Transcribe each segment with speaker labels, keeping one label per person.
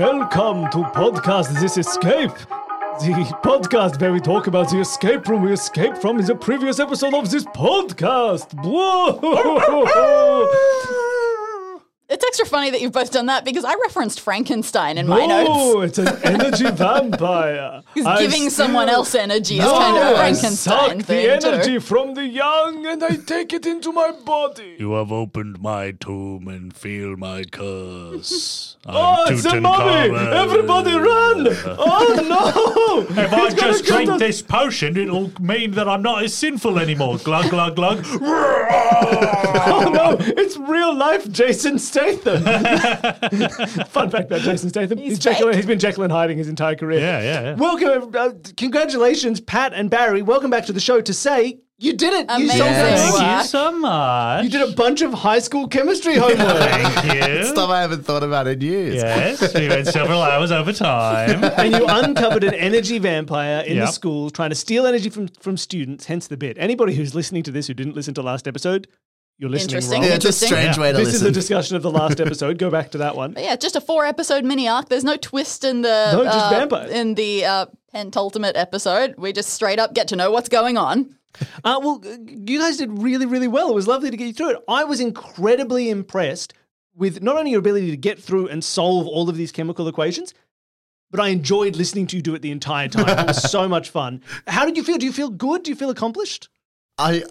Speaker 1: Welcome to podcast This Escape. The podcast where we talk about the escape room we escaped from in the previous episode of this podcast.
Speaker 2: It's extra funny that you've both done that because I referenced Frankenstein in my notes.
Speaker 1: Oh, it's an energy vampire.
Speaker 2: He's
Speaker 1: I
Speaker 2: giving someone else energy is kind of a
Speaker 1: I
Speaker 2: Frankenstein
Speaker 1: suck the
Speaker 2: thing.
Speaker 1: energy
Speaker 2: too.
Speaker 1: from the young and I take it into my body.
Speaker 3: You have opened my tomb and feel my curse. I'm
Speaker 1: Oh, it's a mummy! Everybody run! Oh no!
Speaker 3: If I
Speaker 1: It's
Speaker 3: just drink
Speaker 1: the-
Speaker 3: this potion, it'll mean that I'm not as sinful anymore. Glug, glug, glug.
Speaker 1: Oh no! It's real life Jason Statham. Fun fact about Jason Statham: he's,
Speaker 2: He's
Speaker 1: Jekyll, he's been Jekyll and hiding his entire career.
Speaker 3: Yeah, yeah, yeah.
Speaker 1: Welcome, uh, congratulations, Pat and Barry. Welcome back to the show to say you did it. You
Speaker 2: Amazing.
Speaker 1: solved
Speaker 2: Yeah.
Speaker 3: Thank you so much.
Speaker 1: You did a bunch of high school chemistry homework.
Speaker 3: Thank you.
Speaker 4: Stuff I haven't thought about in years.
Speaker 3: Yes, we went several hours over time.
Speaker 1: and you uncovered an energy vampire in the
Speaker 3: Yep.
Speaker 1: school trying to steal energy from, from students, hence the bit. Anybody who's listening to this who didn't listen to last episode, you're listening
Speaker 2: Interesting.
Speaker 1: wrong.
Speaker 4: Yeah, it's a
Speaker 2: Interesting.
Speaker 4: strange way to
Speaker 1: This is a discussion of the last episode. Go back to that one.
Speaker 2: But yeah, just a four episode mini arc. There's no twist in the
Speaker 1: No, just
Speaker 2: uh,
Speaker 1: vampires.
Speaker 2: in the uh, pentultimate episode. We just straight up get to know what's going on.
Speaker 1: Uh, well, you guys did really, really well. It was lovely to get you through it. I was incredibly impressed with not only your ability to get through and solve all of these chemical equations, but I enjoyed listening to you do it the entire time. It was so much fun. How did you feel? Do you feel good? Do you feel accomplished?
Speaker 4: I,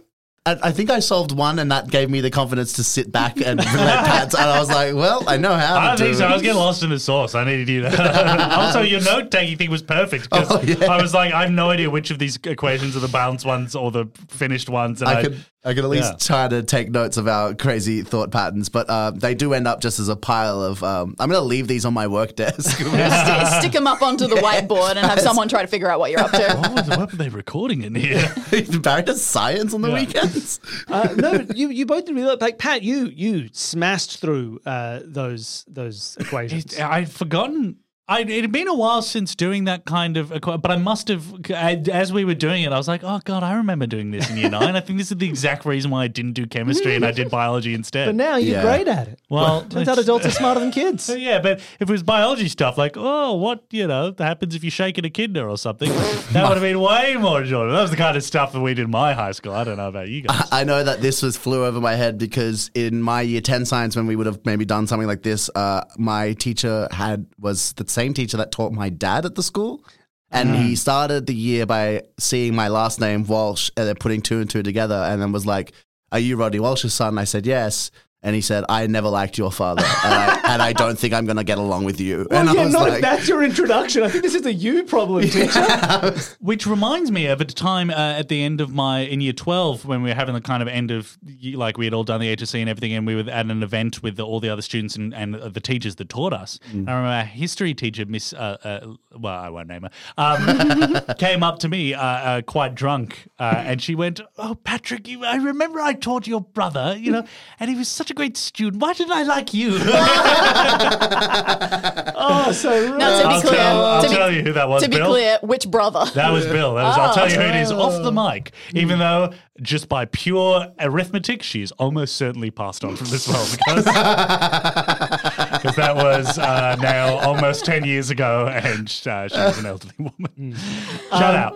Speaker 4: I I think I solved one, and that gave me the confidence to sit back and let Pat. And I was like, well, I know how.
Speaker 3: I
Speaker 4: to
Speaker 3: don't think
Speaker 4: do
Speaker 3: so. I was getting lost in the sauce. I needed you also, your note taking thing was perfect because
Speaker 4: Oh, yeah.
Speaker 3: I was like, I have no idea which of these equations are the balanced ones or the finished ones. And I,
Speaker 4: I could I could at least
Speaker 3: Yeah.
Speaker 4: try to take notes of our crazy thought patterns, but uh, they do end up just as a pile of. Um, I'm going to leave these on my work desk.
Speaker 2: St- stick them up onto the whiteboard and have someone try to figure out what you're up to.
Speaker 3: what, was, what were they recording in here?
Speaker 4: Barry does science on the
Speaker 3: Yeah.
Speaker 4: weekends.
Speaker 1: Uh, no, you you both did really well. like Pat. You you smashed through uh, those those equations.
Speaker 3: I'd forgotten. I, it had been a while since doing that kind of, but I must have, as we were doing it, I was like, oh God, I remember doing this in year nine. I think this is the exact reason why I didn't do chemistry and I did biology instead.
Speaker 1: but now you're
Speaker 4: Yeah.
Speaker 1: great at it.
Speaker 3: well,
Speaker 1: Turns out adults are smarter than kids.
Speaker 3: Yeah, but if it was biology stuff, like, oh, what, you know, happens if you shake a kinder or something, that would have been way more enjoyable. That was the kind of stuff that we did in my high school. I don't know about you guys.
Speaker 4: I know that this was flew over my head because in my year 10 science, when we would have maybe done something like this, uh, my teacher had was the same teacher that taught my dad at the school. And he mm. started the year by seeing my last name, Walsh, and then putting two and two together, and then was like, Are you Rodney Walsh's son? I said, Yes. And he said, I never liked your father, and I, and I don't think I'm going to get along with you.
Speaker 1: Well,
Speaker 4: and
Speaker 1: yeah,
Speaker 4: I was
Speaker 1: no,
Speaker 4: like,
Speaker 1: that's your introduction. I think this is a you problem, teacher.
Speaker 3: Which reminds me of a time uh, at the end of my in year twelve when we were having the kind of end of like we had all done the HSC and everything, and we were at an event with the, all the other students and, and uh, the teachers that taught us. I remember our history teacher, Miss, uh, uh, well, I won't name her, um, came up to me uh, uh, quite drunk, uh, and she went, "Oh, Patrick, you, I remember I taught your brother, you know, and he was such a great student. Why didn't I like you?"
Speaker 1: oh, so
Speaker 2: Now, to be
Speaker 3: I'll
Speaker 2: clear,
Speaker 3: tell, I'll
Speaker 2: to be,
Speaker 3: tell you who that was,
Speaker 2: to be
Speaker 3: Bill.
Speaker 2: clear, which brother?
Speaker 3: That was Bill. That was, I'll tell you who it is off
Speaker 1: Oh.
Speaker 3: the mic. Even though, just by pure arithmetic, she's almost certainly passed on from this world because, because that was uh, now almost 10 years ago and uh, she was an elderly woman. Shout out.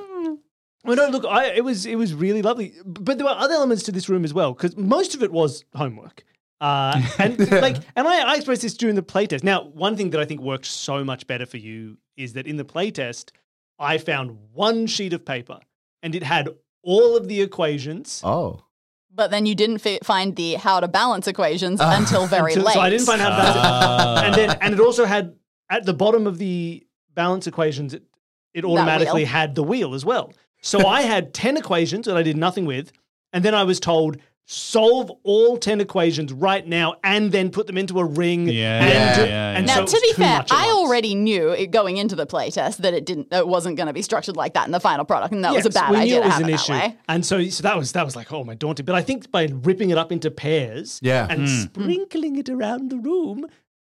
Speaker 1: Well, no, look, I, it was it was really lovely, but there were other elements to this room as well because most of it was homework. Uh, and like, and I, I expressed this during the playtest. Now, one thing that I think worked so much better for you is that in the playtest, I found one sheet of paper and it had all of the equations.
Speaker 4: Oh.
Speaker 2: But then you didn't fi- find the how to balance equations until very
Speaker 1: until-
Speaker 2: late.
Speaker 1: So I didn't find out about
Speaker 3: Ah.
Speaker 1: it. And then, and it also had at the bottom of the balance equations, it, it automatically had the wheel as well. So I had 10 equations that I did nothing with. And then I was told, solve all 10 equations right now and then put them into a ring.
Speaker 3: Yeah,
Speaker 1: and
Speaker 3: yeah,
Speaker 1: do-
Speaker 3: yeah,
Speaker 1: and
Speaker 3: yeah.
Speaker 1: so
Speaker 2: Now, to be fair, I already knew it going into the playtest that it didn't, it wasn't going to be structured like that in the final product, and that was a bad
Speaker 1: we
Speaker 2: idea
Speaker 1: knew
Speaker 2: to
Speaker 1: it was
Speaker 2: have
Speaker 1: an
Speaker 2: it
Speaker 1: issue.
Speaker 2: that way.
Speaker 1: And so, so that was that was like, oh my daunting. But I think by ripping it up into pairs
Speaker 4: Yeah.
Speaker 1: and hmm. sprinkling it around the room,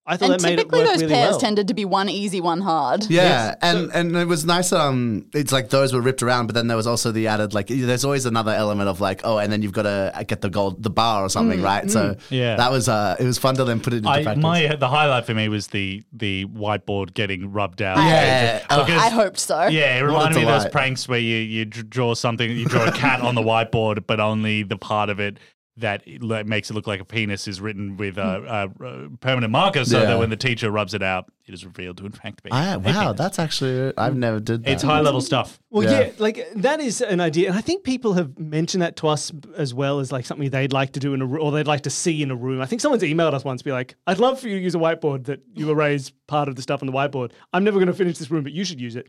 Speaker 1: I thought
Speaker 2: And
Speaker 1: that made it
Speaker 2: typically
Speaker 1: work
Speaker 2: those
Speaker 1: really
Speaker 2: pairs
Speaker 1: well.
Speaker 2: tended to be one easy, one hard.
Speaker 4: Yeah,
Speaker 1: Yes.
Speaker 4: and and it was nice. That um, it's like those were ripped around, but then there was also the added like. There's always another element of like, oh, and then you've got to get the gold, the bar or
Speaker 2: Mm,
Speaker 4: something, right? So
Speaker 3: Yeah.
Speaker 4: that was uh, it was fun to then put it into
Speaker 3: I,
Speaker 4: practice.
Speaker 3: my the highlight for me was the the whiteboard getting rubbed out.
Speaker 4: Yeah.
Speaker 3: Because-
Speaker 2: I hoped so.
Speaker 3: Yeah, it reminded me of those pranks where you, you draw something, you draw a cat on the whiteboard, but only the part of it that it makes it look like a penis is written with a, a, a permanent marker, so
Speaker 4: Yeah.
Speaker 3: that when the teacher rubs it out, it is revealed to in fact be.
Speaker 4: I,
Speaker 3: a
Speaker 4: wow,
Speaker 3: penis.
Speaker 4: that's actually I've never did that.
Speaker 3: it's high level stuff.
Speaker 1: Well,
Speaker 4: Yeah.
Speaker 1: yeah. like that is an idea, and I think people have mentioned that to us as well as like something they'd like to do in a room or they'd like to see in a room. I think someone's emailed us once, be like, "I'd love for you to use a whiteboard that you erase part of the stuff on the whiteboard. I'm never going to finish this room, but you should use it."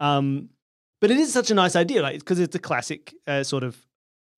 Speaker 1: Um, but it is such a nice idea, like because it's a classic uh, sort of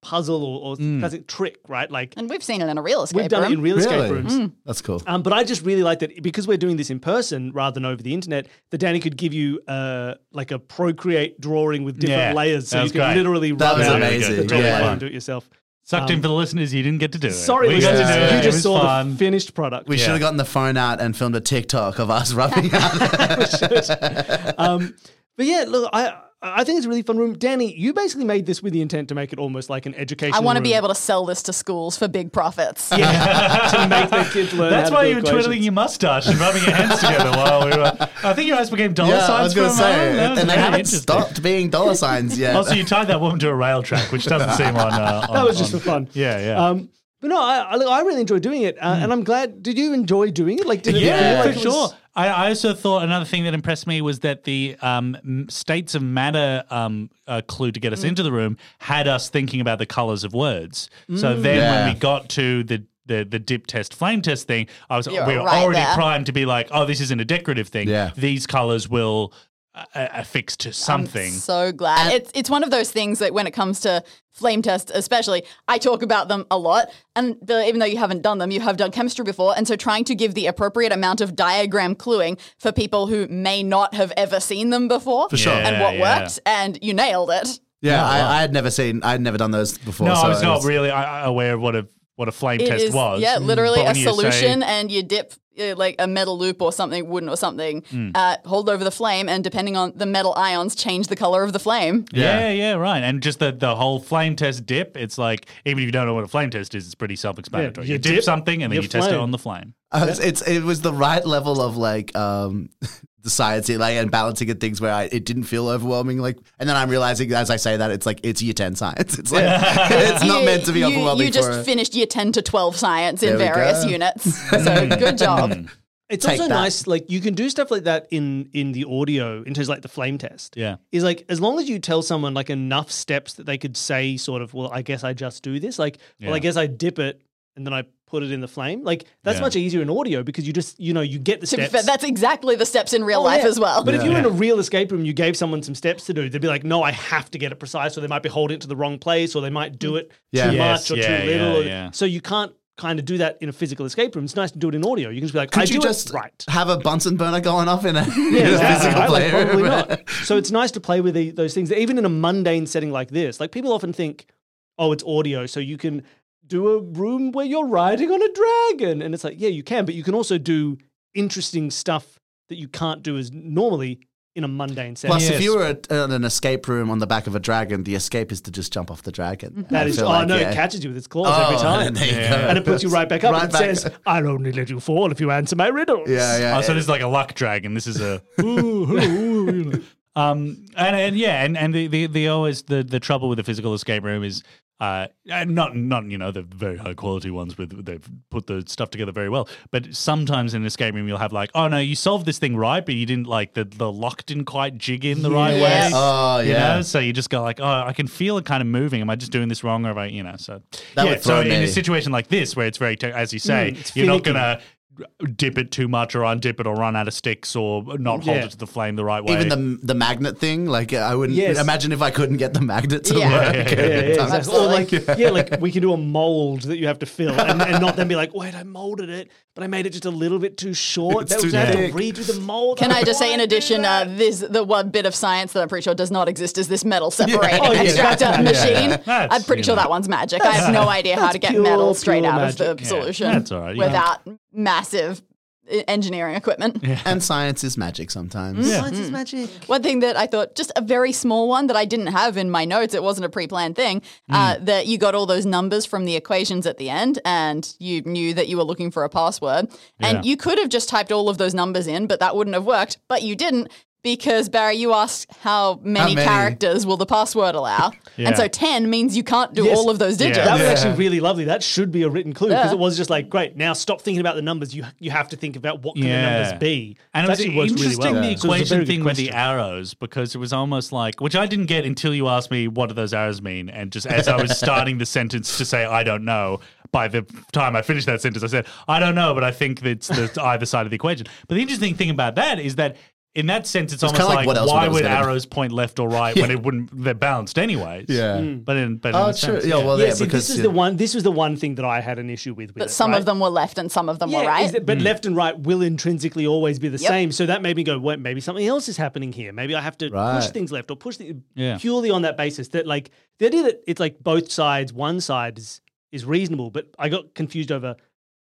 Speaker 1: puzzle or, or classic trick, right? Like
Speaker 2: And we've seen it in a real escape
Speaker 1: we've done
Speaker 2: room.
Speaker 1: it in real escape
Speaker 4: Really?
Speaker 1: rooms.
Speaker 4: That's cool.
Speaker 1: Um, but I just really like that because we're doing this in person rather than over the internet. That Dani could give you uh, like a Procreate drawing with different
Speaker 3: Yeah,
Speaker 1: layers, so
Speaker 3: that
Speaker 1: you
Speaker 3: was
Speaker 1: could literally
Speaker 4: That
Speaker 1: rub
Speaker 4: was
Speaker 1: out
Speaker 4: amazing,
Speaker 1: the top
Speaker 4: yeah.
Speaker 1: layer and do it yourself.
Speaker 3: Sucked in for the listeners, you didn't get to do it.
Speaker 1: Um, Sorry,
Speaker 3: we
Speaker 1: we
Speaker 3: got to do it.
Speaker 1: you just
Speaker 3: was
Speaker 1: saw
Speaker 3: fun.
Speaker 1: the finished product.
Speaker 4: We
Speaker 3: Yeah.
Speaker 4: should have gotten the phone out and filmed a TikTok of us rubbing out.
Speaker 1: um, but yeah, look, I I think it's a really fun room. Dani, you basically made this with the intent to make it almost like an education.
Speaker 2: I want to be able to sell this to schools for big profits.
Speaker 1: yeah, to make the kids learn.
Speaker 3: That's
Speaker 1: how
Speaker 3: why
Speaker 1: to do
Speaker 3: you were
Speaker 1: equations.
Speaker 3: twiddling your mustache and rubbing your hands together while we were. I think your eyes became dollar
Speaker 4: yeah, I was
Speaker 3: signs
Speaker 4: going
Speaker 3: for
Speaker 4: to
Speaker 3: a moment.
Speaker 4: say,
Speaker 3: That was
Speaker 4: and they haven't stopped being dollar signs yet.
Speaker 3: Also, you tied that woman to a rail track, which doesn't seem on. Uh, on
Speaker 1: That was just
Speaker 3: on-
Speaker 1: for fun.
Speaker 3: Yeah, yeah.
Speaker 1: Um, but no, I, I, really enjoy doing it, uh, and I'm glad. Did you enjoy doing it? Like, did it feel
Speaker 3: Yeah,
Speaker 1: like
Speaker 3: for
Speaker 1: it was-
Speaker 3: sure. I, I also thought another thing that impressed me was that the um, m- states of matter um, uh, clue to get
Speaker 1: Mm.
Speaker 3: us into the room had us thinking about the colors of words. So
Speaker 1: Mm.
Speaker 3: then
Speaker 4: Yeah.
Speaker 3: when we got to the the, the dip test flame test thing, I was
Speaker 2: You're
Speaker 3: we were
Speaker 2: right
Speaker 3: already
Speaker 2: there.
Speaker 3: primed to be like, oh, this isn't a decorative thing.
Speaker 4: Yeah.
Speaker 3: These colors will uh, uh, to something.
Speaker 2: I'm so glad. it's it's one of those things that when it comes to flame tests, especially, I talk about them a lot. And even though you haven't done them, you have done chemistry before, and so trying to give the appropriate amount of diagram cluing for people who may not have ever seen them before, for
Speaker 4: sure.
Speaker 2: and what
Speaker 3: Yeah,
Speaker 2: worked, and you nailed it.
Speaker 4: yeah,
Speaker 3: Oh,
Speaker 4: I,
Speaker 3: wow.
Speaker 4: I had never seen, I had never done those before.
Speaker 3: no,
Speaker 4: so
Speaker 3: I was
Speaker 4: it
Speaker 3: not really uh, aware of what a what a flame
Speaker 2: It
Speaker 3: test
Speaker 2: is,
Speaker 3: was.
Speaker 2: yeah, literally
Speaker 3: But
Speaker 2: a
Speaker 3: when you say-
Speaker 2: solution, and you dip uh, like a metal loop or something, wooden or something,
Speaker 3: Hmm.
Speaker 2: uh, hold over the flame, and depending on the metal ions, change the color of the flame.
Speaker 3: Yeah.
Speaker 4: Yeah.
Speaker 3: yeah, right. And just the, the whole flame test dip, it's like, even if you don't know what a flame test is, it's pretty self explanatory.
Speaker 1: Yeah, you
Speaker 3: you, dip,
Speaker 1: dip,
Speaker 3: something and then
Speaker 1: you
Speaker 3: you test it on the flame.
Speaker 4: Uh, it's, it's it was the right level of like um the science like and balancing and things where I, it didn't feel overwhelming like and then I'm realizing as I say that it's like it's year 10 science it's like it's not
Speaker 2: You-
Speaker 4: meant to be
Speaker 2: you,
Speaker 4: overwhelming
Speaker 2: You just
Speaker 4: for
Speaker 2: finished year 10 to 12 science in various
Speaker 4: go.
Speaker 2: units. So good job. Mm.
Speaker 1: It's
Speaker 4: Take
Speaker 1: also
Speaker 4: that.
Speaker 1: nice, like you can do stuff like that in in the audio, in terms of like the flame test.
Speaker 3: Yeah.
Speaker 1: is like as long as you tell someone like enough steps that they could say, sort of, well, I guess I just do this. Like, well, I guess I dip it and then I put it in the flame. Like that's
Speaker 3: Yeah.
Speaker 1: much easier in audio because you just you know you get the
Speaker 2: To be
Speaker 1: steps.
Speaker 2: fair, that's exactly the steps in real
Speaker 1: Oh,
Speaker 2: life
Speaker 1: yeah.
Speaker 2: as well.
Speaker 1: But if you were in a real escape room, you gave someone some steps to do, they'd be like, "No, I have to get it precise," or they might be holding it to the wrong place, or they might do it
Speaker 4: Yeah.
Speaker 1: too
Speaker 3: Yes,
Speaker 1: much or
Speaker 3: yeah,
Speaker 1: too little.
Speaker 3: yeah,
Speaker 1: or-
Speaker 3: yeah.
Speaker 1: So you can't kind of do that in a physical escape room. It's nice to do it in audio. You can just be like, "I
Speaker 4: you
Speaker 1: do
Speaker 4: just
Speaker 1: it right."
Speaker 4: have a Bunsen burner going off in a, in a
Speaker 1: Yeah,
Speaker 4: physical
Speaker 1: right? Like,
Speaker 4: player
Speaker 1: probably not. So it's nice to play with the, those things, even in a mundane setting like this. Like people often think, "Oh, it's audio, so you can do a room where you're riding on a dragon," and it's like, yeah, you can, but you can also do interesting stuff that you can't do as normally in a mundane setting.
Speaker 4: Plus, if you were at, at an escape room on the back of a dragon, the escape is to just jump off the dragon.
Speaker 1: That
Speaker 4: I
Speaker 1: is, oh
Speaker 4: like,
Speaker 1: no,
Speaker 4: yeah.
Speaker 1: it catches you with its claws
Speaker 4: Oh,
Speaker 1: every time.
Speaker 4: there you
Speaker 3: Yeah.
Speaker 1: And it puts you right back up
Speaker 4: Right
Speaker 1: and
Speaker 4: back.
Speaker 1: says, I'll only let you fall if you answer my riddles.
Speaker 4: Yeah, yeah.
Speaker 3: Oh, so this is like a luck dragon. This is a. Um and, and yeah and, and the, the the always the the trouble with the physical escape room is uh and not not you know the very high quality ones with they've put the stuff together very well. But sometimes in an escape room you'll have like oh no you solved this thing right but you didn't like the the lock didn't quite jig in the right way.
Speaker 2: Yes.
Speaker 4: Oh,
Speaker 3: you
Speaker 4: yeah.
Speaker 3: know so you just go like oh I can feel it kind of moving. Am I just doing this wrong or have I you know so
Speaker 4: That
Speaker 3: yeah
Speaker 4: would
Speaker 3: so
Speaker 4: throw
Speaker 3: in a situation like this where it's very te- as you say
Speaker 1: it's
Speaker 3: you're not gonna dip it too much or undip it or run out of sticks or not hold
Speaker 1: Yeah.
Speaker 3: it to the flame the right way
Speaker 4: Even the the magnet thing, like I wouldn't
Speaker 1: Yes.
Speaker 4: imagine if I couldn't get the magnet to
Speaker 2: Yeah.
Speaker 4: work.
Speaker 3: Yeah, yeah,
Speaker 1: Yeah, yeah, exactly. Or like, yeah, like we can do a mold that you have to fill, and, and not then be like, wait, I molded it, but I made it just a little bit too short.
Speaker 4: It's
Speaker 1: that was
Speaker 4: too
Speaker 1: I have to
Speaker 4: thick.
Speaker 1: redo the mold.
Speaker 2: Can I just say, in addition, uh, this the one bit of science that I'm pretty sure does not exist is this metal separating
Speaker 1: Oh, yeah,
Speaker 2: extractor
Speaker 1: that's-
Speaker 2: machine.
Speaker 3: That's,
Speaker 2: I'm pretty sure
Speaker 3: know.
Speaker 2: that one's magic. I have no idea how to get
Speaker 1: pure,
Speaker 2: metal straight
Speaker 1: pure
Speaker 2: out of the.
Speaker 3: Yeah,
Speaker 2: solution
Speaker 3: that's all right, yeah.
Speaker 2: without massive engineering equipment.
Speaker 4: And science is magic sometimes. Mm.
Speaker 1: Science is mm. magic.
Speaker 2: One thing that I thought, just a very small one that I didn't have in my notes, it wasn't a pre planned thing, uh, mm. that you got all those numbers from the equations at the end and you knew that you were looking for a password.
Speaker 3: Yeah.
Speaker 2: And you could have just typed all of those numbers in, but that wouldn't have worked. But you didn't because, Barry, you asked how many,
Speaker 4: many?
Speaker 2: characters will the password allow.
Speaker 3: Yeah.
Speaker 2: And so 10 means you can't do
Speaker 1: Yes.
Speaker 2: all of those digits.
Speaker 1: That was
Speaker 3: Yeah.
Speaker 1: actually really lovely. That should be a written clue because
Speaker 2: Yeah.
Speaker 1: it was just like, great, now stop thinking about the numbers. You you have to think about what can the numbers be.
Speaker 3: And
Speaker 1: It
Speaker 3: it was
Speaker 1: actually works really
Speaker 3: interesting
Speaker 1: well.
Speaker 3: the
Speaker 1: So it was a
Speaker 3: equation
Speaker 1: very good
Speaker 3: thing with the arrows because it was almost like, which I didn't get until you asked me what do those arrows mean, and just as I was starting the sentence to say I don't know. By the time I finished that sentence, I said I don't know, but I think that's the either side of the equation. But the interesting thing about that is that in that sense, it's,
Speaker 4: It's
Speaker 3: almost
Speaker 4: like
Speaker 3: like, why
Speaker 4: would
Speaker 3: would
Speaker 4: gonna be?
Speaker 3: arrows point left or right when it wouldn't? They're balanced anyways.
Speaker 4: Yeah. Hmm.
Speaker 3: But in but in
Speaker 4: Oh,
Speaker 3: a
Speaker 4: true.
Speaker 3: sense,
Speaker 4: Yeah, well,
Speaker 1: Yeah,
Speaker 4: yeah,
Speaker 1: see,
Speaker 4: because
Speaker 1: this is the one. This was the one thing that I had an issue with. with
Speaker 2: But
Speaker 1: it,
Speaker 2: some
Speaker 1: right?
Speaker 2: of them were left and some of them were right.
Speaker 1: is that- but left and right will intrinsically always be the
Speaker 2: Yep.
Speaker 1: same. So that made me go, wait, maybe something else is happening here. Maybe I have to push things left or push things
Speaker 3: Yeah.
Speaker 1: purely on that basis. That like the idea that it's like both sides, one side is is reasonable, but I got confused over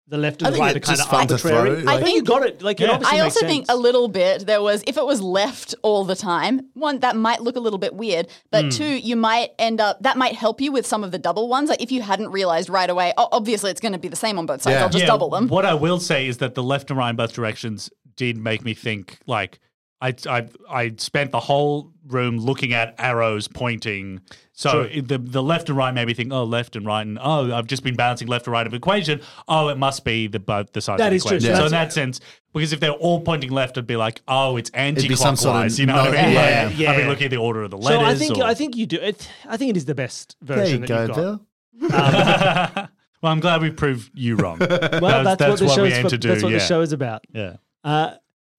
Speaker 1: the left
Speaker 4: I
Speaker 1: and
Speaker 4: think
Speaker 1: right are kind of arbitrary.
Speaker 4: throw,
Speaker 1: I think you got it. Like it
Speaker 3: Yeah.
Speaker 1: obviously
Speaker 2: I
Speaker 1: makes
Speaker 2: also think a little bit there was if it was left all the time, one that might look a little bit weird, but
Speaker 1: Hmm.
Speaker 2: two, you might end up that might help you with some of the double ones. Like if you hadn't realized right away, oh, obviously it's going to be the same on both sides.
Speaker 4: Yeah.
Speaker 2: I'll just
Speaker 3: Yeah,
Speaker 2: double them.
Speaker 3: What I will say is that the left and right in both directions did make me think like I I I spent the whole room looking at arrows pointing. So it- the the left and right made me think, oh, left and right, and oh, I've just been bouncing left and right of equation. Oh, it must be the both the sides
Speaker 1: That
Speaker 3: of the
Speaker 1: is true.
Speaker 3: equation.
Speaker 1: So
Speaker 3: So in that sense, because if they're all pointing left, I'd be like, oh, it's anti-clockwise.
Speaker 4: some sort of
Speaker 3: you know what I mean?
Speaker 4: no-
Speaker 3: Like,
Speaker 4: yeah,
Speaker 1: yeah.
Speaker 3: I've been looking at the order of the letters. So.
Speaker 1: I think
Speaker 3: or-
Speaker 1: I think you do. It, I think it is the best
Speaker 4: There
Speaker 1: version
Speaker 4: you
Speaker 1: that
Speaker 4: go,
Speaker 1: you've got.
Speaker 4: Bill.
Speaker 3: well, I'm glad we proved you wrong.
Speaker 1: Well, that's,
Speaker 3: that's
Speaker 1: what the
Speaker 3: what we
Speaker 1: show's
Speaker 3: aim
Speaker 1: for-
Speaker 3: to do,
Speaker 1: That's what
Speaker 3: yeah.
Speaker 1: the show is about.
Speaker 3: yeah.
Speaker 1: Uh,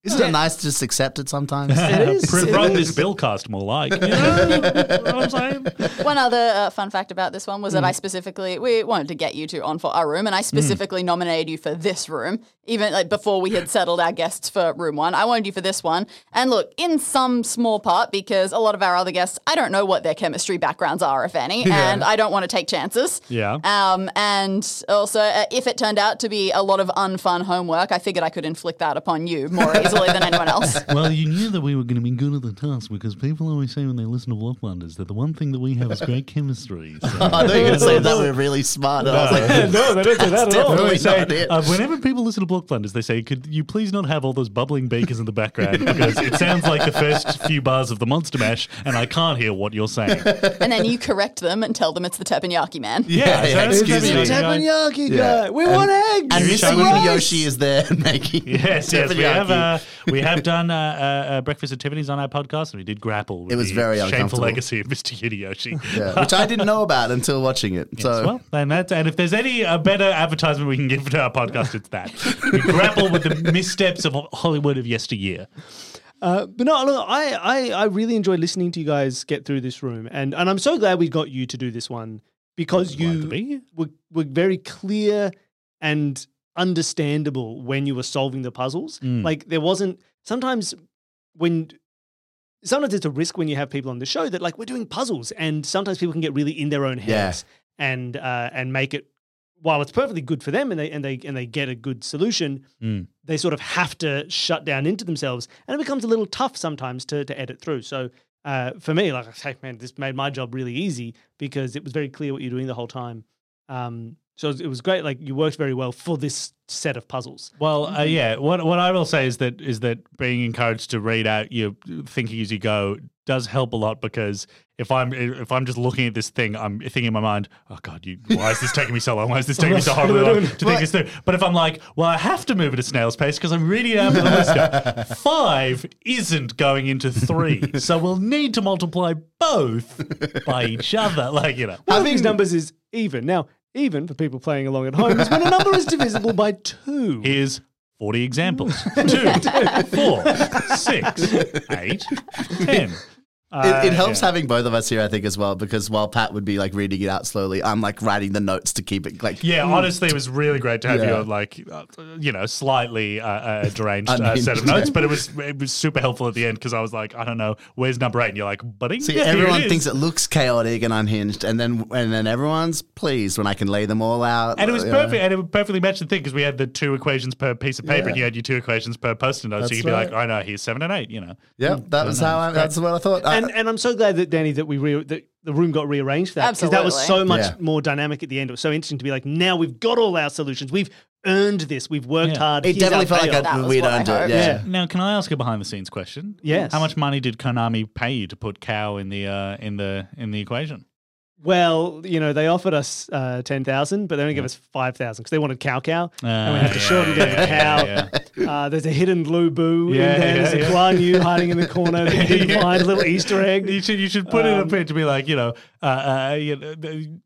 Speaker 4: Isn't it nice to just accept it sometimes?
Speaker 1: it is.
Speaker 3: Prove
Speaker 1: it
Speaker 3: this bill cast more like. You know what I'm saying?
Speaker 2: One other uh, fun fact about this one was
Speaker 1: Hmm.
Speaker 2: that I specifically we wanted to get you two on for our room, and I specifically nominated you for this room, even like before we had settled our guests for room one. I wanted you for this one, and look, in some small part because a lot of our other guests, I don't know what their chemistry backgrounds are, if any, and I don't want to take chances.
Speaker 3: Yeah.
Speaker 2: Um, and also, uh, if it turned out to be a lot of unfun homework, I figured I could inflict that upon you more easily than anyone else.
Speaker 3: Well, you knew that we were going to be good at the task because people always say when they listen to Block Blunders that the one thing that we have is great chemistry. So.
Speaker 4: I thought you were going to say that we're really smart. And I was like,
Speaker 1: no, they don't say that at all.
Speaker 4: definitely
Speaker 3: say,
Speaker 4: not it.
Speaker 3: uh, whenever people listen to Block Blunders, they say, "Could you please not have all those bubbling beakers in the background because it sounds like the first few bars of the Monster Mash, and I can't hear what you're saying."
Speaker 2: and then you correct them and tell them it's the teppanyaki man.
Speaker 3: Yeah,
Speaker 4: yeah,
Speaker 3: so-
Speaker 4: excuse me.
Speaker 1: Teppanyaki
Speaker 4: Yeah.
Speaker 1: guy. We want eggs.
Speaker 4: and
Speaker 3: You
Speaker 4: Mr. Yoshi is there making
Speaker 3: Yes, yes, we have
Speaker 4: teppanyaki.
Speaker 3: Uh, we have done uh, uh, uh, breakfast at Tiffany's on our podcast, and we did grapple. With
Speaker 4: It was
Speaker 3: the
Speaker 4: very
Speaker 3: shameful legacy of Mr. Yunioshi.
Speaker 4: Yeah, which I didn't know about until watching it. So
Speaker 3: well, and that, and if there's any uh, better advertisement we can give to our podcast, it's that we grapple with the missteps of Hollywood of yesteryear.
Speaker 1: Uh, but no, look, I, I, I really enjoyed listening to you guys get through this room, and and I'm so glad we got you to do this one because you
Speaker 3: to be
Speaker 1: were were very clear and understandable when you were solving the puzzles.
Speaker 3: Mm.
Speaker 1: Like there wasn't sometimes when sometimes it's a risk when you have people on the show that like we're doing puzzles, and sometimes people can get really in their own heads and uh, and make it. While it's perfectly good for them and they and they and they get a good solution,
Speaker 3: Mm.
Speaker 1: they sort of have to shut down into themselves, and it becomes a little tough sometimes to to edit through. So uh, for me, like I say, man, this made my job really easy because it was very clear what you're doing the whole time. Um, so it was, great. Like you worked very well for this set of puzzles.
Speaker 3: Well, uh, yeah. What what I will say is that is that being encouraged to read out your thinking as you go does help a lot because if I'm if I'm just looking at this thing, I'm thinking in my mind, oh god, you why is this taking me so long? Why is this taking me so horribly long to think this through? But if I'm like, well, I have to move at a snail's pace because I'm reading it out for the listener. Five isn't going into three, so we'll need to multiply both by each other. Like you know,
Speaker 1: One of these numbers is even. Now, even for people playing along at home is when a number is divisible by two.
Speaker 3: Here's 40 examples. Two, four, six, eight, ten. Uh,
Speaker 4: It, it helps
Speaker 3: yeah.
Speaker 4: having both of us here, I think, as well, because while Pat would be like reading it out slowly, I'm like writing the notes to keep it like.
Speaker 3: Yeah, honestly, it was really great to have
Speaker 4: Yeah.
Speaker 3: your like, uh, you know, slightly uh, uh, deranged uh, set of notes, but it was it was super helpful at the end because I was like, I don't know, where's number eight? And you're like, buddy,
Speaker 4: See, everyone
Speaker 3: it
Speaker 4: thinks it looks chaotic and unhinged, and then and then everyone's pleased when I can lay them all out.
Speaker 3: And it was
Speaker 4: uh,
Speaker 3: perfect, and it perfectly matched the thing because we had the two equations per piece of paper,
Speaker 4: Yeah.
Speaker 3: and you had your two equations per post-it note. So
Speaker 4: That's
Speaker 3: you could be like,
Speaker 4: right.
Speaker 3: "I know, here's seven and eight, you know.
Speaker 4: Yeah, that was how I, that's what I thought. I-
Speaker 1: and and I'm so glad that Dani that we re- that the room got rearranged for that because that was so much
Speaker 4: Yeah.
Speaker 1: more dynamic at the end. It was so interesting to be like, now we've got all our solutions. We've earned this. We've worked
Speaker 3: Yeah.
Speaker 1: hard.
Speaker 4: it
Speaker 1: Here's
Speaker 4: definitely
Speaker 1: our
Speaker 4: felt like
Speaker 1: payoff.
Speaker 2: That
Speaker 4: a,
Speaker 2: was
Speaker 4: we'd
Speaker 2: what I
Speaker 4: earned it.
Speaker 2: hoped.
Speaker 4: Yeah.
Speaker 1: Yeah.
Speaker 3: Now, can I ask a behind-the-scenes question?
Speaker 1: Yes.
Speaker 3: How much money did Konami pay you to put cow in the uh, in the in the equation?
Speaker 1: Well, you know, they offered us uh, ten thousand, but they only gave us five thousand because they wanted cow cow, and we had to
Speaker 3: yeah,
Speaker 1: shorten down the cow.
Speaker 3: yeah, yeah.
Speaker 1: Uh, there's a hidden Lu Bu
Speaker 3: Yeah,
Speaker 1: in there.
Speaker 3: yeah,
Speaker 1: there's a
Speaker 3: yeah.
Speaker 1: Guan Yu hiding in the corner that you didn't find. A little Easter egg.
Speaker 3: You should you should put it
Speaker 1: Um,
Speaker 3: up here to be like you know, uh, uh, you know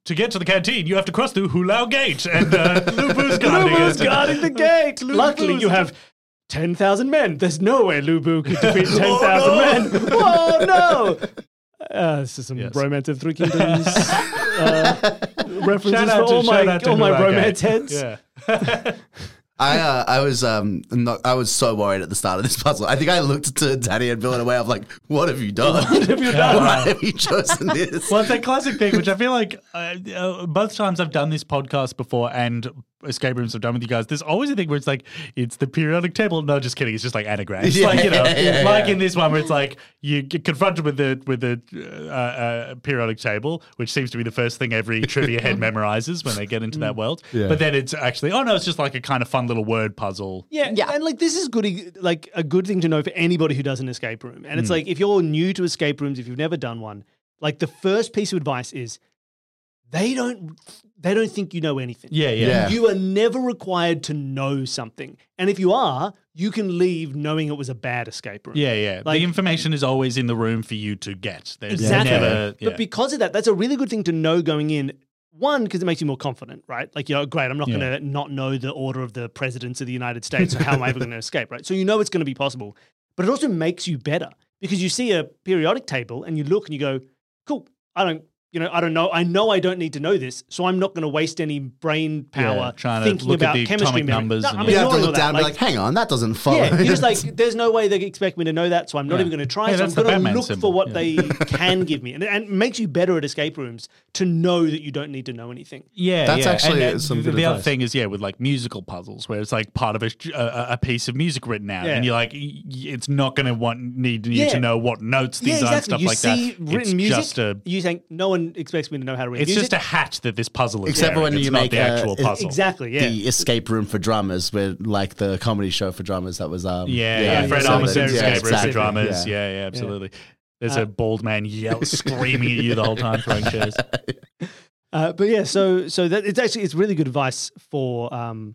Speaker 3: to get to the canteen you have to cross the Hulao Gate and uh, Lu Bu's guarding
Speaker 1: Lu Bu's
Speaker 3: it.
Speaker 1: guarding the gate.
Speaker 3: Lu
Speaker 1: Luckily, you have. 10,000 men. There's no way Lu Bu could defeat 10,000
Speaker 3: no.
Speaker 1: men. Whoa, no. Uh, this is some
Speaker 3: Yes.
Speaker 1: romance of Three Kingdoms uh, references
Speaker 3: Shout
Speaker 1: for
Speaker 3: out to,
Speaker 1: all
Speaker 3: shout
Speaker 1: my,
Speaker 3: out to
Speaker 1: all my romance
Speaker 3: Gate.
Speaker 1: heads.
Speaker 3: Yeah.
Speaker 4: I uh, I was um not, I was so worried at the start of this puzzle. I think I looked to Dani and Bill in a way of like, what have you done? what have you
Speaker 3: done?
Speaker 4: Why have you chosen this?
Speaker 3: Well, it's that classic thing, which I feel like uh, uh, both times I've done this podcast before and escape rooms I've done with you guys, there's always a thing where it's like, it's the periodic table. No, just kidding. It's just like anagrams.
Speaker 4: Yeah,
Speaker 3: like, you know,
Speaker 4: yeah, yeah,
Speaker 3: like
Speaker 4: yeah.
Speaker 3: in this one where it's like you get confronted with the with the uh, uh, periodic table, which seems to be the first thing every trivia head memorizes when they get into that world.
Speaker 4: Yeah.
Speaker 3: But then it's actually, oh no, it's just like a kind of fun little word puzzle.
Speaker 1: Yeah,
Speaker 2: Yeah.
Speaker 1: and like this is good, like a good thing to know for anybody who does an escape room. And it's
Speaker 3: Hmm.
Speaker 1: like if you're new to escape rooms, if you've never done one, like the first piece of advice is they don't they don't think you know anything.
Speaker 3: Yeah, yeah.
Speaker 4: Yeah.
Speaker 1: You are never required to know something, and if you are, you can leave knowing it was a bad escape room.
Speaker 3: Yeah, yeah.
Speaker 1: Like-
Speaker 3: the information is always in the room for you to get. There's
Speaker 1: Exactly.
Speaker 3: never. Yeah.
Speaker 1: But because of that, that's a really good thing to know going in. One, because it makes you more confident, right? Like, you know, great, I'm not
Speaker 3: Yeah.
Speaker 1: going to not know the order of the presidents of the United States. So how am I ever going to escape, right? So you know it's going to be possible. But it also makes you better because you see a periodic table and you look and you go, cool, I don't, you know, I don't know. I know I don't need to know this. So I'm not going to waste any brain power
Speaker 3: Yeah, trying to
Speaker 1: thinking
Speaker 3: look at
Speaker 1: about
Speaker 3: the
Speaker 1: chemistry
Speaker 3: atomic numbers
Speaker 1: No,
Speaker 3: and-
Speaker 1: I'm
Speaker 4: you have to
Speaker 1: ignoring
Speaker 4: look
Speaker 1: that.
Speaker 4: down and be like, hang on, that doesn't follow.
Speaker 1: Yeah, you're just like, there's no way they expect me to know that, so I'm not
Speaker 3: Yeah.
Speaker 1: even going to try.
Speaker 3: Yeah,
Speaker 1: so I'm going to look
Speaker 3: symbol,
Speaker 1: for what
Speaker 3: yeah.
Speaker 1: they can give me, and, and it makes you better at escape rooms to know that you don't need to know anything.
Speaker 3: Yeah,
Speaker 4: That's
Speaker 3: yeah.
Speaker 4: actually
Speaker 3: and, uh,
Speaker 4: some
Speaker 3: the,
Speaker 4: good
Speaker 3: the other thing is yeah, with like musical puzzles, where it's like part of a, a, a piece of music written out,
Speaker 1: Yeah.
Speaker 3: and you're like, y- y- it's not going to want need you
Speaker 1: Yeah.
Speaker 3: to know what notes these are and
Speaker 1: exactly.
Speaker 3: stuff
Speaker 1: you
Speaker 3: like
Speaker 1: see
Speaker 3: that.
Speaker 1: written music. you think no one expects me to know how to read it.
Speaker 3: it's
Speaker 1: music.
Speaker 3: just a hat that this puzzle is
Speaker 4: Except
Speaker 3: wearing.
Speaker 4: when
Speaker 3: It's
Speaker 4: you
Speaker 3: not
Speaker 4: make
Speaker 3: the
Speaker 4: a-
Speaker 3: actual
Speaker 4: it-
Speaker 3: puzzle.
Speaker 1: exactly. Yeah.
Speaker 4: the escape room for drummers, where like the comedy show for drummers that was um
Speaker 3: Yeah,
Speaker 1: Yeah,
Speaker 3: yeah, Fred
Speaker 1: yeah,
Speaker 3: Armisen's
Speaker 1: yeah,
Speaker 3: escape room for
Speaker 1: exactly.
Speaker 3: dramas.
Speaker 4: Yeah.
Speaker 3: Yeah, yeah, absolutely. There's
Speaker 1: Uh,
Speaker 3: a bald man yell screaming at you the whole time throwing chairs.
Speaker 1: Uh, but yeah, so so that it's actually it's really good advice for um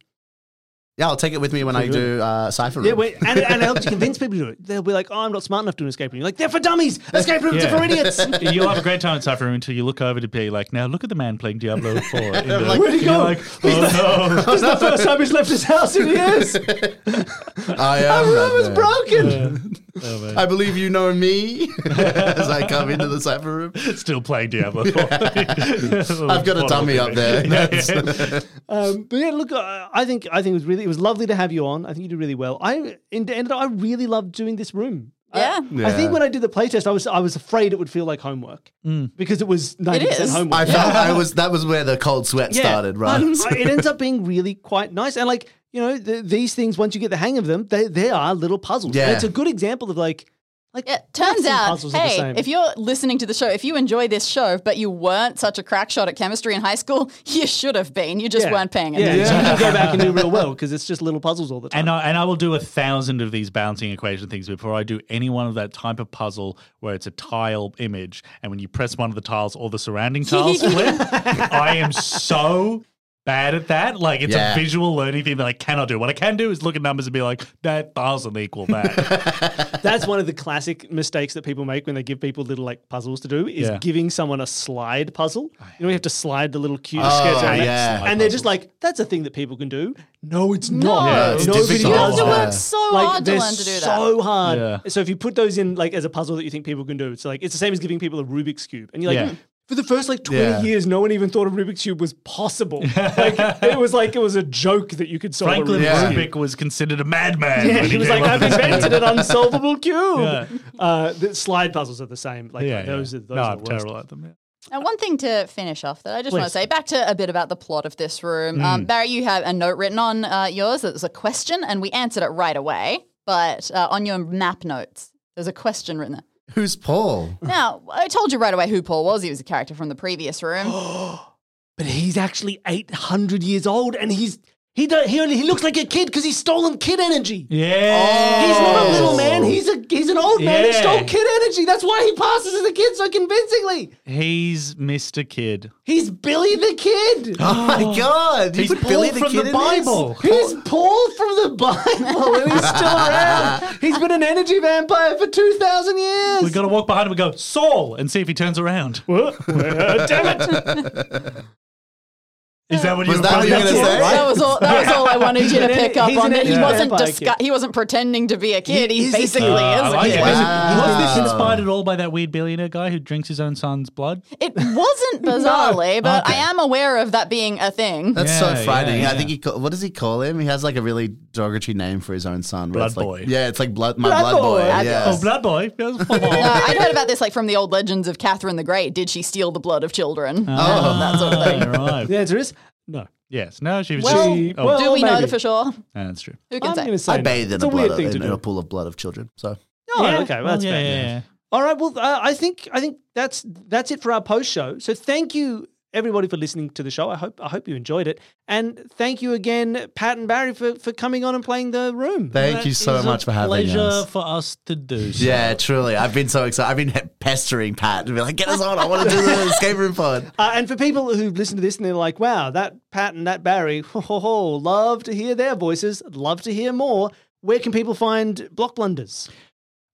Speaker 4: Yeah, I'll take it with me when I do uh, Cypher Room.
Speaker 1: yeah wait, and, and it helps you convince people to do it. They'll be like, oh, I'm not smart enough to do an escape room. You're like, they're for dummies. Escape rooms are for idiots.
Speaker 3: You'll have a great time at Cypher Room until you look over to be like, now look at the man playing Diablo 4. in the-
Speaker 4: Like,
Speaker 1: Where'd he
Speaker 3: and you're
Speaker 1: go?
Speaker 3: like, oh no.
Speaker 1: This is the first time he's left his house in years.
Speaker 4: I am.
Speaker 1: The room is
Speaker 4: man.
Speaker 1: broken.
Speaker 3: Oh, man.
Speaker 4: I believe you know me as I come into the Cypher Room.
Speaker 3: Still playing Diablo 4.
Speaker 4: I've got a dummy up there. That's-
Speaker 1: Um, but yeah, look, uh, I think I think it was really it was lovely to have you on. I think you did really well. I in, ended up, I really loved doing this room. I-
Speaker 2: Yeah.
Speaker 1: I, think when I did the playtest, I was I was afraid it would feel like homework mm. because it was ninety percent
Speaker 2: is.
Speaker 1: homework.
Speaker 4: I felt I was. That was where the cold sweat
Speaker 1: Yeah,
Speaker 4: started, right?
Speaker 1: Um, but it ends up being really quite nice, and like you know, the, these things once you get the hang of them, they they are little puzzles. And
Speaker 4: Yeah.
Speaker 1: it's a good example of like like
Speaker 2: It turns out,
Speaker 1: puzzles are the
Speaker 2: hey, if you're listening to the show, if you enjoy this show, but you weren't such a crack shot at chemistry in high school, you should have been. You just
Speaker 1: Yeah.
Speaker 2: weren't paying
Speaker 1: yeah,
Speaker 2: attention.
Speaker 1: so you can go back and do real well because it's just little puzzles all the time.
Speaker 3: And I, and I will do a thousand of these balancing equation things before I do any one of that type of puzzle where it's a tile image, and when you press one of the tiles, all the surrounding tiles flip. I am so bad at that. Like it's
Speaker 4: Yeah.
Speaker 3: a visual learning thing that I cannot do. What I can do is look at numbers and be like, that doesn't equal that.
Speaker 1: That's one of the classic mistakes that people make when they give people little like puzzles to do is
Speaker 3: Yeah.
Speaker 1: giving someone a slide puzzle. You know, we have to slide the little cube
Speaker 4: Oh,
Speaker 1: sketch around it.
Speaker 4: yeah.
Speaker 1: and they're just like, that's a thing that people can do. No, it's
Speaker 2: No,
Speaker 1: not.
Speaker 3: Yeah,
Speaker 4: it's
Speaker 1: Nobody
Speaker 4: difficult.
Speaker 2: you have
Speaker 1: does
Speaker 2: to
Speaker 4: Yeah.
Speaker 2: work so
Speaker 1: Like
Speaker 2: hard to learn to do that.
Speaker 1: so hard.
Speaker 3: Yeah.
Speaker 1: So if you put those in like as a puzzle that you think people can do, it's like it's the same as giving people a Rubik's cube, and you're like.
Speaker 3: Yeah.
Speaker 1: "Hmm, For the first like 20
Speaker 4: Yeah.
Speaker 1: years, no one even thought a Rubik's Cube was possible. like, it was like it was a joke that you could solve
Speaker 3: Franklin
Speaker 1: a Rubik's
Speaker 4: Yeah.
Speaker 1: Cube.
Speaker 3: Rubik was considered a madman.
Speaker 1: Yeah,
Speaker 3: when
Speaker 1: he was like, I've invented an unsolvable cube.
Speaker 3: Yeah.
Speaker 1: Uh, the slide puzzles are the same. Like
Speaker 3: Yeah,
Speaker 1: those
Speaker 3: yeah.
Speaker 1: are those
Speaker 3: no,
Speaker 1: are
Speaker 3: I'm
Speaker 1: the worst.
Speaker 3: terrible at them. Yeah.
Speaker 2: Now, one thing to finish off that I just want to say back to a bit about the plot of this room. Um, Barry, you have a note written on uh, yours that was a question, and we answered it right away. But uh, on your map notes, there's a question written there.
Speaker 4: Who's Paul?
Speaker 2: Now, I told you right away who Paul was. He was a character from the previous room.
Speaker 1: But he's actually 800 years old and he's he don't, he, only, he looks like a kid because he's stolen kid energy.
Speaker 3: Yeah.
Speaker 1: He's not a little man. He's a he's an old man who
Speaker 3: Yeah.
Speaker 1: stole kid energy. That's why he passes as a kid so convincingly.
Speaker 3: He's Mr. Kid.
Speaker 1: He's Billy the Kid.
Speaker 4: Oh my god! You
Speaker 3: He's
Speaker 4: put
Speaker 3: Paul
Speaker 4: Billy the
Speaker 3: from
Speaker 4: Kid
Speaker 3: the
Speaker 4: in
Speaker 3: Bible.
Speaker 1: He's Paul from the Bible and he's still around. He's been an energy vampire for 2,000 years.
Speaker 3: We've got to walk behind him and go, Saul, and see if he turns around.
Speaker 1: What? Damn it.
Speaker 3: Is that what
Speaker 4: Was
Speaker 3: you
Speaker 4: that what you were
Speaker 3: That's
Speaker 4: gonna say?
Speaker 2: That was all. That was all I wanted you to pick up
Speaker 1: he's an
Speaker 2: on. That he
Speaker 1: energy
Speaker 2: wasn't
Speaker 1: vampire
Speaker 2: disgu- He wasn't pretending to be a kid.
Speaker 1: He
Speaker 2: He,
Speaker 1: is a
Speaker 2: basically
Speaker 1: kid.
Speaker 2: is
Speaker 3: I
Speaker 2: a
Speaker 3: like
Speaker 2: kid.
Speaker 4: Wow.
Speaker 3: Was this inspired at all by that weird billionaire guy who drinks his own son's blood?
Speaker 2: It wasn't bizarrely, but
Speaker 3: Okay.
Speaker 2: I am aware of that being a thing.
Speaker 4: That's
Speaker 3: Yeah,
Speaker 4: so frightening.
Speaker 3: yeah,
Speaker 4: I think he call, what does he call him? He has like a really derogatory name for his own son. where
Speaker 3: Blood
Speaker 4: it's like-
Speaker 3: boy.
Speaker 4: Yeah, it's like blood my
Speaker 1: Blood
Speaker 4: blood, boy.
Speaker 1: boy.
Speaker 4: Yeah.
Speaker 3: Oh, blood boy.
Speaker 2: No, I'd heard about this like from the old legends of Catherine the Great. Did she steal the blood of children?
Speaker 3: Oh,
Speaker 2: that sort of thing.
Speaker 3: right.
Speaker 1: The answer is no.
Speaker 3: Yes. No, she was
Speaker 2: Well,
Speaker 3: just. Oh,
Speaker 1: well-
Speaker 2: Do we know
Speaker 1: maybe.
Speaker 2: that for sure?
Speaker 3: yeah, that's true.
Speaker 2: Who can
Speaker 1: I'm
Speaker 2: say?
Speaker 1: going to say
Speaker 4: I
Speaker 1: no.
Speaker 4: bathed in
Speaker 1: It's
Speaker 4: a,
Speaker 1: a weird
Speaker 4: blood
Speaker 1: thing
Speaker 4: in,
Speaker 1: to
Speaker 4: in
Speaker 1: do.
Speaker 4: a pool of blood of children. So
Speaker 1: Oh,
Speaker 3: Yeah.
Speaker 1: okay, well,
Speaker 3: Well,
Speaker 1: that's
Speaker 3: yeah,
Speaker 1: fair.
Speaker 3: yeah, yeah.
Speaker 1: All right. Well, uh, I think I think that's that's it for our post show. So thank you everybody for listening to the show. I hope I hope you enjoyed it, and thank you again, Pat and Barry, for for coming on and playing the room.
Speaker 4: thank you so much for having
Speaker 3: pleasure
Speaker 4: us.
Speaker 3: Pleasure for us to do. So.
Speaker 4: Yeah, truly. I've been so excited. I've been pestering Pat to be like, get us on. I want to do the escape room pod.
Speaker 1: Uh, and for people who listen to this and they're like, "Wow, that Pat and that Barry, ho, ho, ho, love to hear their voices. Love to hear more." Where can people find Block Blunders?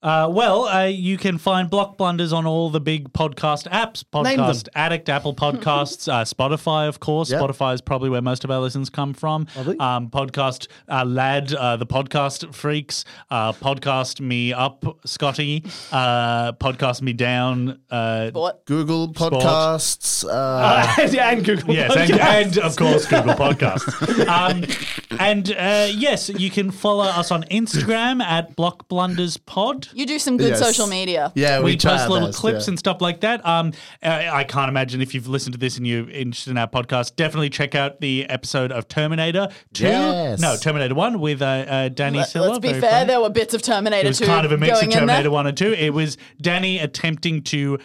Speaker 3: Uh, well, uh, you can find Block Blunders on all the big podcast apps Podcast Addict, Apple Podcasts, uh, Spotify, of course.
Speaker 4: Yep.
Speaker 3: Spotify is probably where most of our listens come from. Um, podcast uh, Lad, uh, the podcast freaks, uh, podcast me up, Scotty, uh, podcast me down. Uh,
Speaker 2: What?
Speaker 4: Google podcasts. Uh,
Speaker 1: and, and Google.
Speaker 3: Yes, and, and of course Google Podcasts. Um, and uh, yes, you can follow us on Instagram at Block Blunders Pod.
Speaker 2: You do some good
Speaker 4: Yes.
Speaker 2: social media.
Speaker 4: yeah, we,
Speaker 3: we
Speaker 4: try
Speaker 3: post
Speaker 4: our
Speaker 3: little
Speaker 4: best,
Speaker 3: clips
Speaker 4: yeah.
Speaker 3: and stuff like that. Um, I, I can't imagine if you've listened to this and you're interested in our podcast, definitely check out the episode of Terminator Two.
Speaker 4: Yes.
Speaker 3: No, Terminator One with uh, uh, Danny
Speaker 2: Let,
Speaker 3: Silla.
Speaker 2: us be
Speaker 3: very
Speaker 2: fair,
Speaker 3: funny.
Speaker 2: there were bits of Terminator
Speaker 3: It was
Speaker 2: 2
Speaker 3: kind of a mix of
Speaker 2: going in
Speaker 3: Terminator
Speaker 2: there.
Speaker 3: 1 and 2. It was Dani attempting to uh,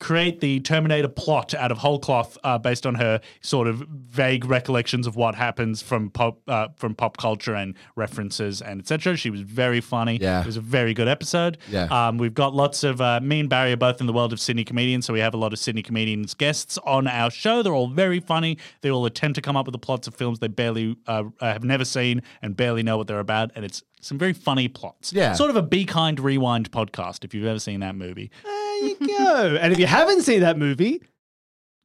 Speaker 3: create the Terminator plot out of whole cloth uh, based on her sort of vague recollections of what happens from pop uh, from pop culture and references and etc. She was very funny.
Speaker 4: Yeah.
Speaker 3: It was a very good episode.
Speaker 4: Yeah.
Speaker 3: Um, we've got lots of uh, me and Barry are both in the world of Sydney comedians, so we have a lot of Sydney comedians guests on our show. They're all very funny. They all attempt to come up with the plots of films they barely uh, have never seen and barely know what they're about, and it's some very funny plots.
Speaker 4: Yeah.
Speaker 3: Sort of a Be Kind Rewind podcast, if you've ever seen that movie.
Speaker 1: There you go. and if you haven't seen that movie,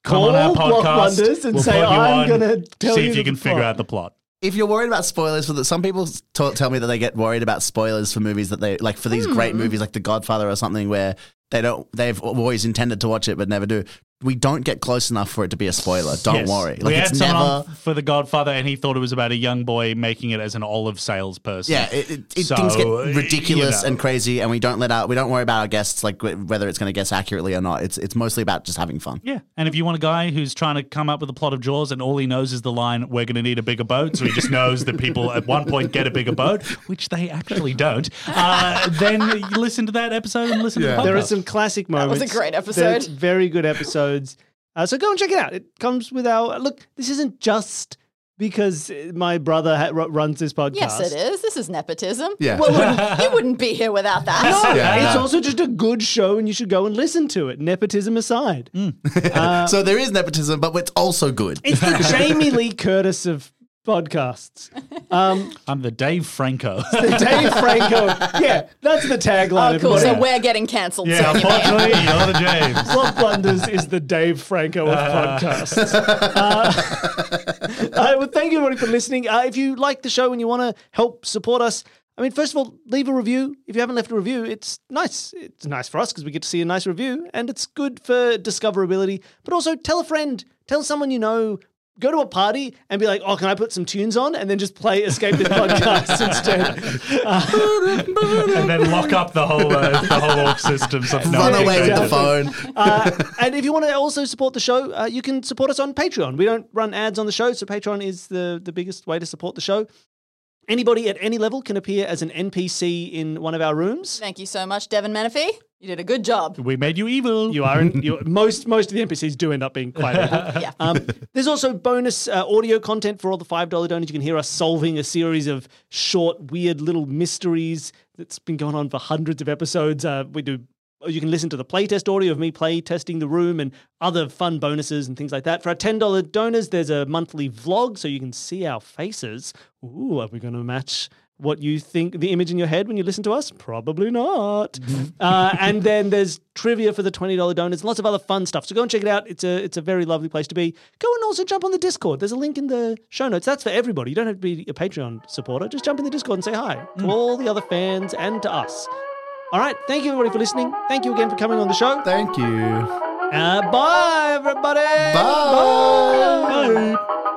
Speaker 3: Come
Speaker 1: call
Speaker 3: on our
Speaker 1: Block
Speaker 3: podcast.
Speaker 1: Blunders and
Speaker 3: we'll
Speaker 1: say,
Speaker 3: put you
Speaker 1: "I'm
Speaker 3: on,
Speaker 1: gonna tell
Speaker 3: see
Speaker 1: you
Speaker 3: if you
Speaker 1: the
Speaker 3: can figure
Speaker 1: plot."
Speaker 3: out the plot.
Speaker 4: if you're worried about spoilers for the, some people t- tell me that they get worried about spoilers for movies that they like for these great hmm. movies like The Godfather or something where they don't they've always intended to watch it but never do. We don't get close enough for it to be a spoiler. Don't
Speaker 3: Yes.
Speaker 4: worry.
Speaker 3: we
Speaker 4: Like
Speaker 3: had
Speaker 4: it's
Speaker 3: someone
Speaker 4: never.
Speaker 3: for The Godfather, and he thought it was about a young boy making it as an olive salesperson.
Speaker 4: Yeah, it, it, it,
Speaker 3: So,
Speaker 4: things get ridiculous
Speaker 3: you know.
Speaker 4: and crazy, and we don't let out. We don't worry about our guests like whether it's going to guess accurately or not. It's it's mostly about just having fun.
Speaker 3: Yeah, and if you want a guy who's trying to come up with a plot of Jaws and all he knows is the line "We're going to need a bigger boat," so he just knows that people at one point get a bigger boat, which they actually don't, uh, then listen to that episode and listen to the podcast.
Speaker 1: There are some classic moments.
Speaker 2: was a great
Speaker 1: They're
Speaker 2: episode.
Speaker 1: very good episodes. Uh, so go and check it out. It comes with our look. This isn't just because my brother ha- ru- runs this podcast.
Speaker 2: Yes, it is. This is nepotism.
Speaker 4: Yeah.
Speaker 2: Well, wouldn't, you wouldn't be here without that.
Speaker 1: No,
Speaker 4: Yeah,
Speaker 1: it's also just a good show, and you should go and listen to it. Nepotism aside,
Speaker 4: so there is nepotism, but it's also good.
Speaker 1: it's the Jamie Lee Curtis of podcasts. Um,
Speaker 3: I'm the Dave Franco.
Speaker 1: the Dave Franco. Yeah, that's the tagline.
Speaker 2: Oh, cool.
Speaker 1: everybody.
Speaker 2: So we're getting cancelled.
Speaker 3: yeah,
Speaker 2: soon, you mean.
Speaker 3: unfortunately, you're the James.
Speaker 1: Plot Blunders is the Dave Franco of podcasts. Uh, uh, well, thank you everybody for listening. Uh, if you like the show and you want to help support us, I mean, first of all, leave a review. If you haven't left a review, it's nice. It's nice for us because we get to see a nice review, and it's good for discoverability. But also, tell a friend, tell someone you know. Go to a party and be like, "Oh, can I put some tunes on?" And then just play "Escape This Podcast" instead.
Speaker 3: and then lock up the whole uh, the whole orc system. So no
Speaker 4: Run
Speaker 3: one
Speaker 4: away with the phone.
Speaker 1: uh, and if you want to also support the show, uh, you can support us on Patreon. We don't run ads on the show, so Patreon is the, the biggest way to support the show. Anybody at any level can appear as an NPC in one of our rooms.
Speaker 2: Thank you so much, Devin Menifee. You did a good job.
Speaker 3: We made you evil.
Speaker 1: You are in, you, most most of the NPCs do end up being quite evil.
Speaker 2: Yeah.
Speaker 1: Um, there's also bonus uh, audio content for all the five dollar donors. You can hear us solving a series of short, weird little mysteries that's been going on for hundreds of episodes. Uh, we do. You can listen to the playtest audio of me play testing the room and other fun bonuses and things like that. For our ten dollar donors, there's a monthly vlog so you can see our faces. Ooh, are we going to match? What you think the image in your head when you listen to us? Probably not. uh, and then there's trivia for the twenty dollar donors, and lots of other fun stuff. So go and check it out. It's a it's a very lovely place to be. Go and also jump on the Discord. There's a link in the show notes. That's for everybody. You don't have to be a Patreon supporter. Just jump in the Discord and say hi to all the other fans and to us. All right. Thank you everybody for listening. Thank you again for coming on the show.
Speaker 4: Thank you.
Speaker 1: Uh, bye everybody.
Speaker 4: Bye.
Speaker 1: Bye.